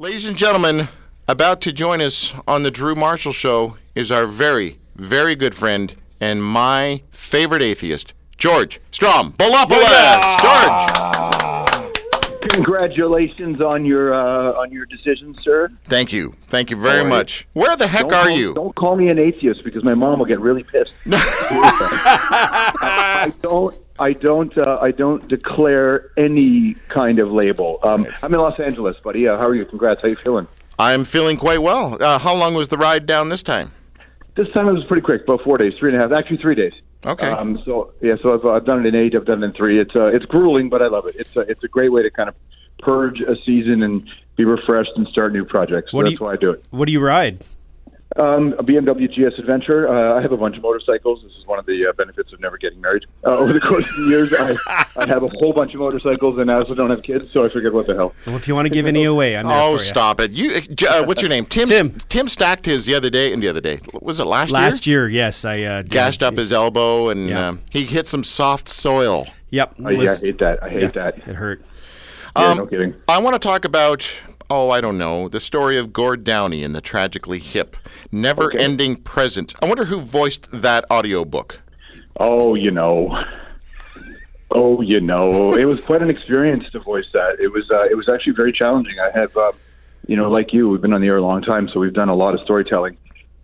Ladies and gentlemen, about to join us on the Drew Marshall Show is our very, very good friend and my favorite atheist, George Stroumboulopoulos. George, Congratulations on your uh, on your decision, sir. thank you, thank you very All right. much. Where the heck Don't are call- you? Don't call me an atheist because my mom will get really pissed. I don't. I don't. Uh, I don't declare any kind of label. Um, I'm in Los Angeles, buddy. Uh, how are you? Congrats. How you feeling? I'm feeling quite well. Uh, how long was the ride down this time? This time it was pretty quick, about four days, three and a half, actually three days. Okay. Um, so yeah, so I've, I've done it in eight. I've done it in three. It's uh, it's grueling, but I love it. It's a, it's a great way to kind of purge a season and be refreshed and start new projects. So What do that's you- why I do it. What do you ride? Um, a BMW GS Adventure. Uh, I have a bunch of motorcycles. This is one of the uh, benefits of never getting married. Uh, over the course of the years, I, I have a whole bunch of motorcycles, and I also don't have kids, so I figured, what the hell? Well, if you want to give any away, I'm there Oh, for you. stop it! You, uh, uh, what's your name? Tim. Tim. Tim stacked his the other day, and the other day was it last, year? Last year, yes, I uh, Gashed up his elbow, and Yeah. um, he hit some soft soil. Yep, it I, yeah, I hate that. I hate yeah, that. It hurt. Yeah, Um, no kidding. I want to talk about, oh, I don't know, the story of Gord Downie and the tragically hip, never ending present. I wonder who voiced that audiobook. Oh, you know. Oh, you know, it was quite an experience to voice that. It was uh, it was actually very challenging. I have, uh, you know, like you, we've been on the air a long time, so we've done a lot of storytelling,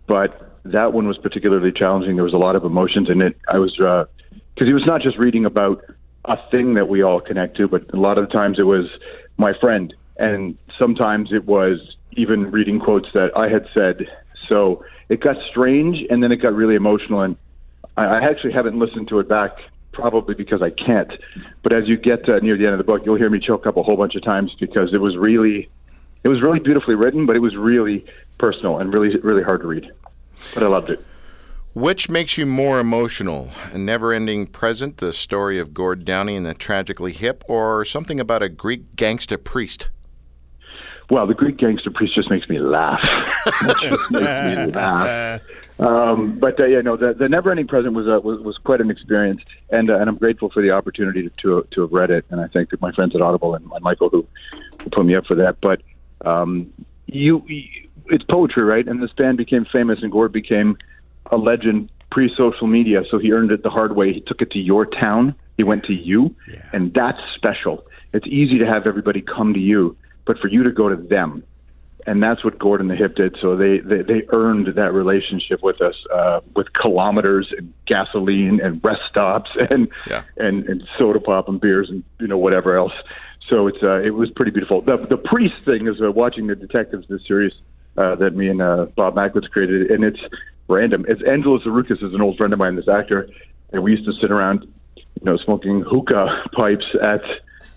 but that one was particularly challenging. There was a lot of emotions in it. I was because it was not just reading about a thing that we all connect to, but a lot of the times it was my friend, and sometimes it was even reading quotes that I had said. So it got strange, and then it got really emotional, and I, actually haven't listened to it back, probably because I can't. But as you get uh, near the end of the book, you'll hear me choke up a whole bunch of times because it was really, it was really beautifully written, but it was really personal and really, really hard to read. But I loved it. Which makes you more emotional? A never ending present, the story of Gord Downie and the tragically hip, or something about a Greek gangster priest? Well, the Greek gangster priest just makes me laugh. Just makes me laugh. Um, but uh, yeah, no, the, the Never Ending Present was, uh, was was quite an experience, and uh, and I'm grateful for the opportunity to, to to have read it, and I thank my friends at Audible and, and Michael who, who put me up for that. But um, you, you, it's poetry, right? And this band became famous, and Gord became a legend pre-social media, so he earned it the hard way. He took it to your town. He went to you, and that's special. It's easy to have everybody come to you, but for you to go to them, and that's what Gordon the Hip did. So they they, they earned that relationship with us uh, with kilometers and gasoline and rest stops and Yeah. and and soda pop and beers and you know whatever else. So it's uh, it was pretty beautiful. The the priest thing is uh, watching the detectives this series uh, that me and uh, Bob Macklitz created, and it's random. It's Angelos Zaroukas is an old friend of mine, this actor, and we used to sit around, you know, smoking hookah pipes at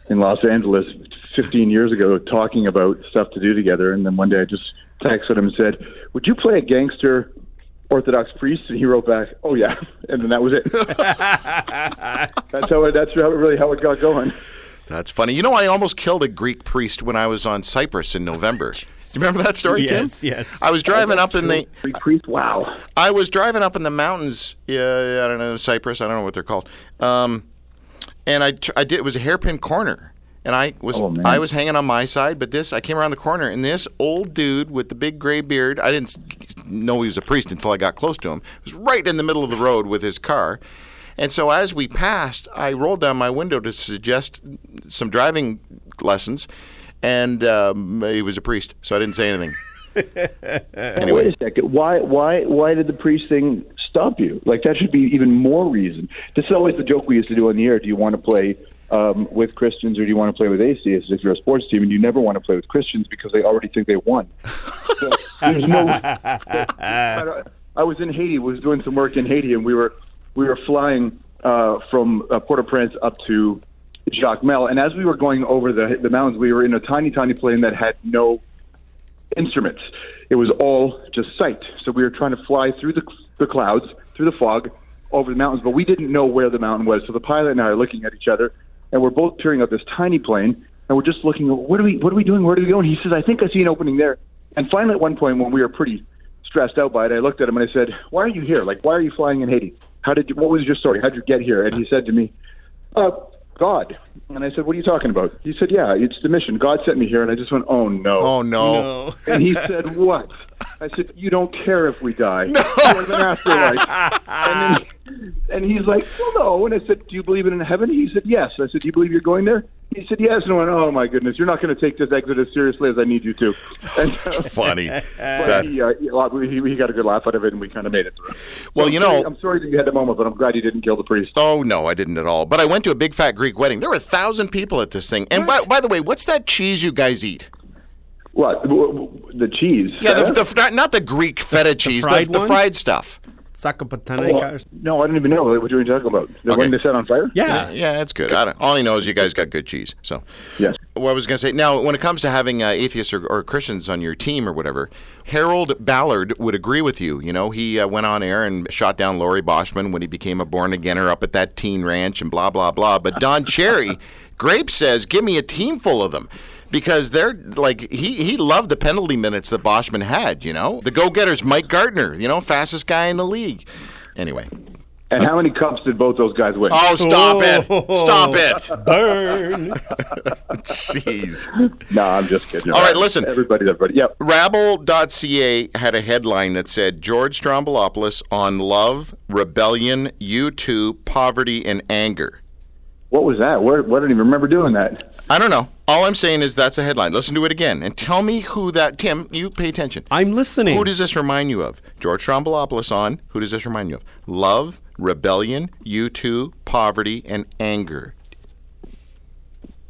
in Los Angeles 15 years ago, talking about stuff to do together. And then one day I just texted him and said, "Would you play a gangster?" Orthodox priest, and he wrote back, "Oh yeah," and then that was it. that's how it. That's how, really how it got going. That's funny. You know, I almost killed a Greek priest when I was on Cyprus in November. Do you remember that story, Yes, Tim? yes. I was driving up in the Greek priest. Wow. I was driving up in the mountains. Yeah, I don't know Cyprus. I don't know what they're called. Um, and I, I did. It was a hairpin corner, and I was Oh. I was hanging on my side. But this, I came around the corner, and this old dude with the big gray beard. I didn't know he was a priest until I got close to him. Was right in the middle of the road with his car. And so as we passed, I rolled down my window to suggest some driving lessons, and um, he was a priest, so I didn't say anything. Anyway. Wait a second. Why? Why? Why did the priest thing stop you? Like that should be even more reason. This is always the joke we used to do on the air. Do you want to play um, with Christians or do you want to play with atheists? If you're a sports team, and you never want to play with Christians because they already think they won. So there's no. I, I was in Haiti. Was doing some work in Haiti, and we were we were flying uh, from uh, Port-au-Prince up to Jacmel, and as we were going over the the mountains, we were in a tiny, tiny plane that had no instruments. It was all just sight. So we were trying to fly through the, the clouds, through the fog, over the mountains, but we didn't know where the mountain was. So the pilot and I are looking at each other, and we're both peering at this tiny plane, and we're just looking. What are we? What are we doing? Where are we going? He says, "I think I see an opening there." And finally, at one point, when we were pretty stressed out by it, I looked at him and I said, "Why are you here? Like, why are you flying in Haiti? How did you? What was your story? How did you get here?" And he said to me, uh, God. And I said, What are you talking about? He said, Yeah, it's the mission. God sent me here. And I just went, Oh, no. Oh no. No. And he said, What? I said, You don't care if we die. No. There's an afterlife. and, then, and he's like, Well, no. And I said, Do you believe in heaven? He said, Yes. I said, Do you believe you're going there? He said, Yes. And I went, Oh, my goodness. You're not going to take this exit as seriously as I need you to. And, uh, Funny. but That- he, uh, he, he got a good laugh out of it, and we kind of made it through. Well, I'm you sorry- know- I'm sorry that you had the moment, but I'm glad you didn't kill the priest. Oh no, I didn't at all. But I went to a big fat Greek wedding. There were a thousand people at this thing. And by, by the way, what's that cheese you guys eat? What? W- w- The cheese? Yeah, the, the, not, not the Greek feta cheese, the, fried the one? fried stuff. Sakapataneka. Oh, no, I didn't even know what you were talking about. The Okay. one they set on fire? Yeah. Yeah, it's good. I don't, all I know is you guys got good cheese. So, Yes. what I was going to say now, when it comes to having uh, atheists or, or Christians on your team or whatever, Harold Ballard would agree with you. You know, he uh, went on air and shot down Laurie Boschman when he became a born againer up at that teen ranch and blah blah blah. But Don Cherry, Grape says, give me a team full of them. Because they're like he he loved the penalty minutes that Boschman had, you know. The go getters, Mike Gartner, you know, fastest guy in the league. Anyway. And how many cups did both those guys win? Oh, stop oh. it. Stop it. Burn. Jeez. No, I'm just kidding. All right, listen. Everybody, everybody. Yep. Rabble.ca had a headline that said George Stroumboulopoulos on love, rebellion, U2, poverty, and anger. What was that? Where, what I don't even remember doing that. I don't know. All I'm saying is that's a headline. Listen to it again and tell me who that. Tim, you pay attention. I'm listening. Who does this remind you of? George Stroumboulopoulos on. Who does this remind you of? Love, rebellion, U2, poverty, and anger.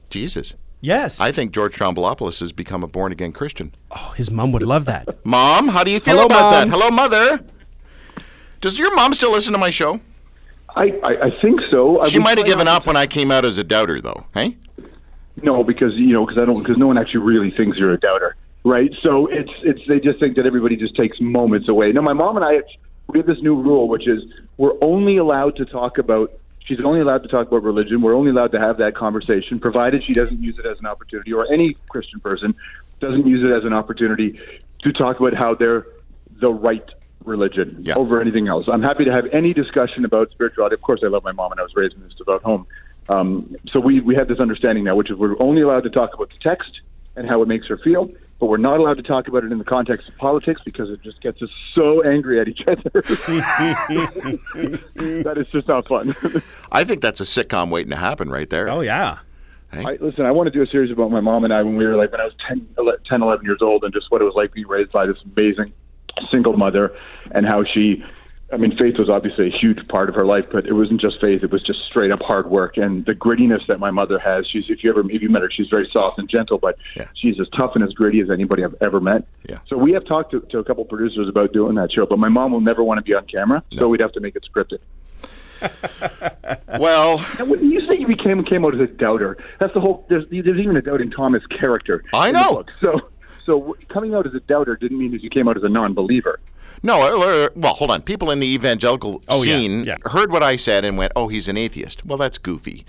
Jesus. yes. I think George Stroumboulopoulos has become a born again Christian. oh, his mom would love that. Mom, how do you feel Hello, about that? Hello, mother. Does your mom still listen to my show? I, I, I think so. I She might have given up when I came out as a doubter, though. Hey, No, because you know, because I don't, because no one actually really thinks you're a doubter, right? So it's, it's, they just think that everybody just takes moments away. No, my mom and I, we have this new rule, which is we're only allowed to talk about. She's only allowed to talk about religion. We're only allowed to have that conversation, provided she doesn't use it as an opportunity, or any Christian person doesn't use it as an opportunity to talk about how they're the right religion Yeah. over anything else. I'm happy to have any discussion about spirituality. Of course, I love my mom, and I was raised in this devout home. Um, so we we have this understanding now, which is we're only allowed to talk about the text and how it makes her feel, but we're not allowed to talk about it in the context of politics because it just gets us so angry at each other. that is just not fun. I think that's a sitcom waiting to happen right there. Oh yeah. I, listen, I want to do a series about my mom and I when we were like when I was 10, 11, 10, 11 years old, and just what it was like being raised by this amazing single mother, and how she. I mean, faith was obviously a huge part of her life, but it wasn't just faith; it was just straight up hard work and the grittiness that my mother has. She's, if you ever, if you met her, she's very soft and gentle, but Yeah. she's as tough and as gritty as anybody I've ever met. Yeah. So we have talked to, to a couple producers about doing that show, but my mom will never want to be on camera, so we'd have to make it scripted. Well, you say you became came out as a doubter, that's the whole. There's, there's even a doubt in Thomas character. I know. So, so coming out as a doubter didn't mean that you came out as a non-believer. no. uh, Well, hold on. People in the evangelical Oh, scene yeah. heard what I said and went, "Oh, he's an atheist." Well, that's goofy.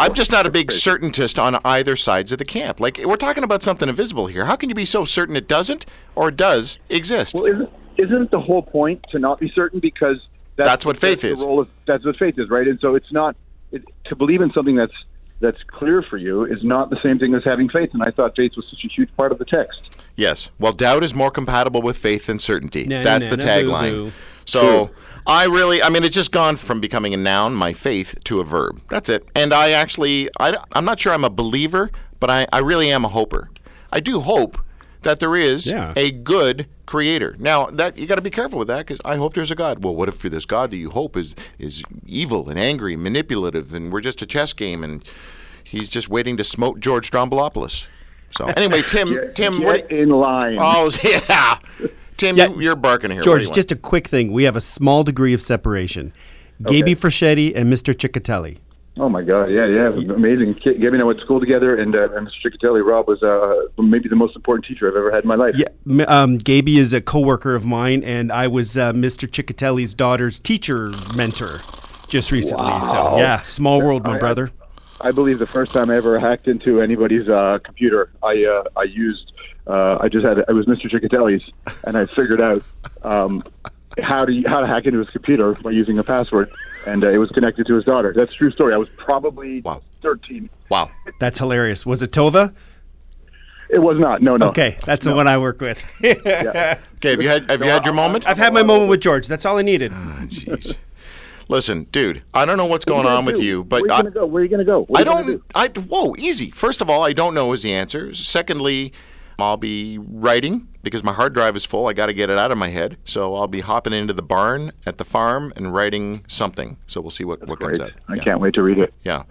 I'm just not a big certaintist on either sides of the camp. Like we're talking about something invisible here. How can you be so certain it doesn't or does exist? Well, isn't isn't the whole point to not be certain because that's, That's what faith the is. Role of, that's what faith is, right? And so it's not it, to believe in something that's that's clear for you is not the same thing as having faith. And I thought faith was such a huge part of the text. Yes. Well, doubt is more compatible with faith than certainty. Na, That's na, the na, tagline. boo. So I really, I mean, it's just gone from becoming a noun, my faith, to a verb. That's it. And I actually, I, I'm not sure I'm a believer, but I, I really am a hoper. I do hope that there is Yeah. a good creator. Now that you got to be careful with that because I hope there's a God. Well, what if this God that you hope is is evil and angry, and manipulative, and we're just a chess game and he's just waiting to smote George Stroumboulopoulos. So anyway, Tim, Tim, what? Get in line. Oh yeah, Tim, Yeah. you, you're barking here. George, you want? just a quick thing. We have a small degree of separation. Gaby Fraschetti and Mr. Ciccatelli. Oh my God! Yeah, yeah, amazing. Gabby and I went to school together, and, uh, and Mr. Ciccatelli, Rob, was uh, maybe the most important teacher I've ever had in my life. Yeah, m- um, Gaby is a coworker of mine, and I was uh, Mr. Ciccatelli's daughter's teacher mentor just recently. So yeah, small world, my I- brother. I believe the first time I ever hacked into anybody's uh, computer, I uh, I used uh, I just had it was Mr. Ciccatelli's, and I figured out um, how to how to hack into his computer by using a password, and uh, it was connected to his daughter. That's a true story. I was probably Wow. 13. Wow. That's hilarious. Was it Tova? It was not. No, no. Okay, that's the one I work with. Yeah. Okay, have you had have you had your moment? I've had my moment with George. That's all I needed. Jeez. Listen, dude, I don't know what's going on with you, but Where are I, you gonna go? Where are you gonna go? What I are you gonna don't. do? I whoa, easy. First of all, I don't know is the answer. Secondly, I'll be writing because my hard drive is full. I got to get it out of my head, so I'll be hopping into the barn at the farm and writing something. So we'll see what what comes Great. out. I Yeah. can't wait to read it. Yeah.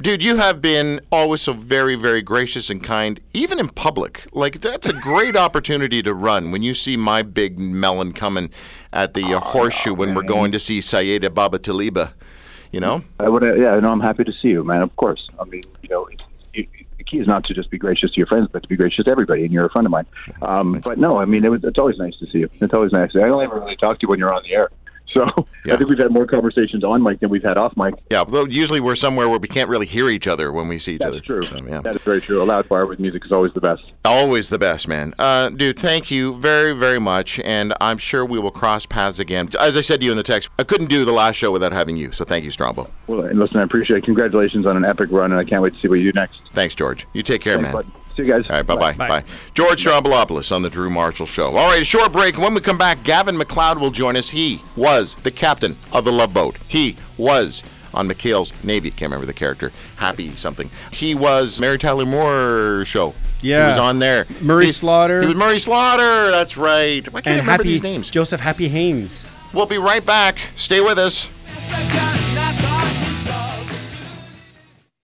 Dude, you have been always so very, very gracious and kind, even in public. Like, that's a great opportunity to run when you see my big melon coming at the uh, horseshoe when we're going to see Sayeda Baba Taliba. You know? I would. Yeah, no, I'm happy to see you, man. Of course. I mean, you know, it's, you, the key is not to just be gracious to your friends, but to be gracious to everybody, and you're a friend of mine. Um, but no, I mean, it was, it's always nice to see you. It's always nice. I don't ever really talk to you when you're on the air. So Yeah. I think we've had more conversations on mic than we've had off mic. Yeah, though usually we're somewhere where we can't really hear each other when we see each other. That's true. So, yeah. That is very true. A loud bar with music is always the best. Always the best, man. Uh, dude, thank you very, very much. And I'm sure we will cross paths again. As I said to you in the text, I couldn't do the last show without having you. So thank you, Strombo. Well, and listen, I appreciate it. Congratulations on an epic run, and I can't wait to see what you do next. Thanks, George. You take care, Thanks, man. bud. See you guys. All right, bye-bye. Bye. Bye. George Stroumboulopoulos on the Drew Marshall Show. All right, a short break. When we come back, Gavin MacLeod will join us. He was the captain of the Love Boat. He was on McHale's Navy. Can't remember the character. Happy something. He was Mary Tyler Moore show. Yeah. He was on there. Murray He's- Slaughter. He was Murray Slaughter. That's right. Why can't I remember Happy these names? Joseph Happy Haines. We'll be right back. Stay with us. I got